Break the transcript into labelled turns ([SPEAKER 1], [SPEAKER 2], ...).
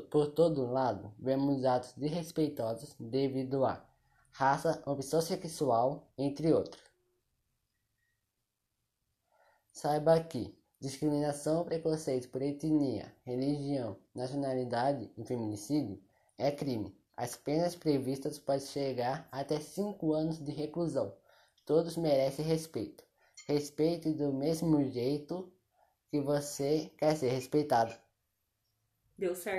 [SPEAKER 1] por todo lado, vemos atos desrespeitosos devido a raça, opção sexual, entre outros. Saiba que discriminação ou preconceito por etnia, religião, nacionalidade e feminicídio é crime. As penas previstas podem chegar até 5 anos de reclusão. Todos merecem respeito. respeito do mesmo jeito que você quer ser respeitado.
[SPEAKER 2] Deu certo.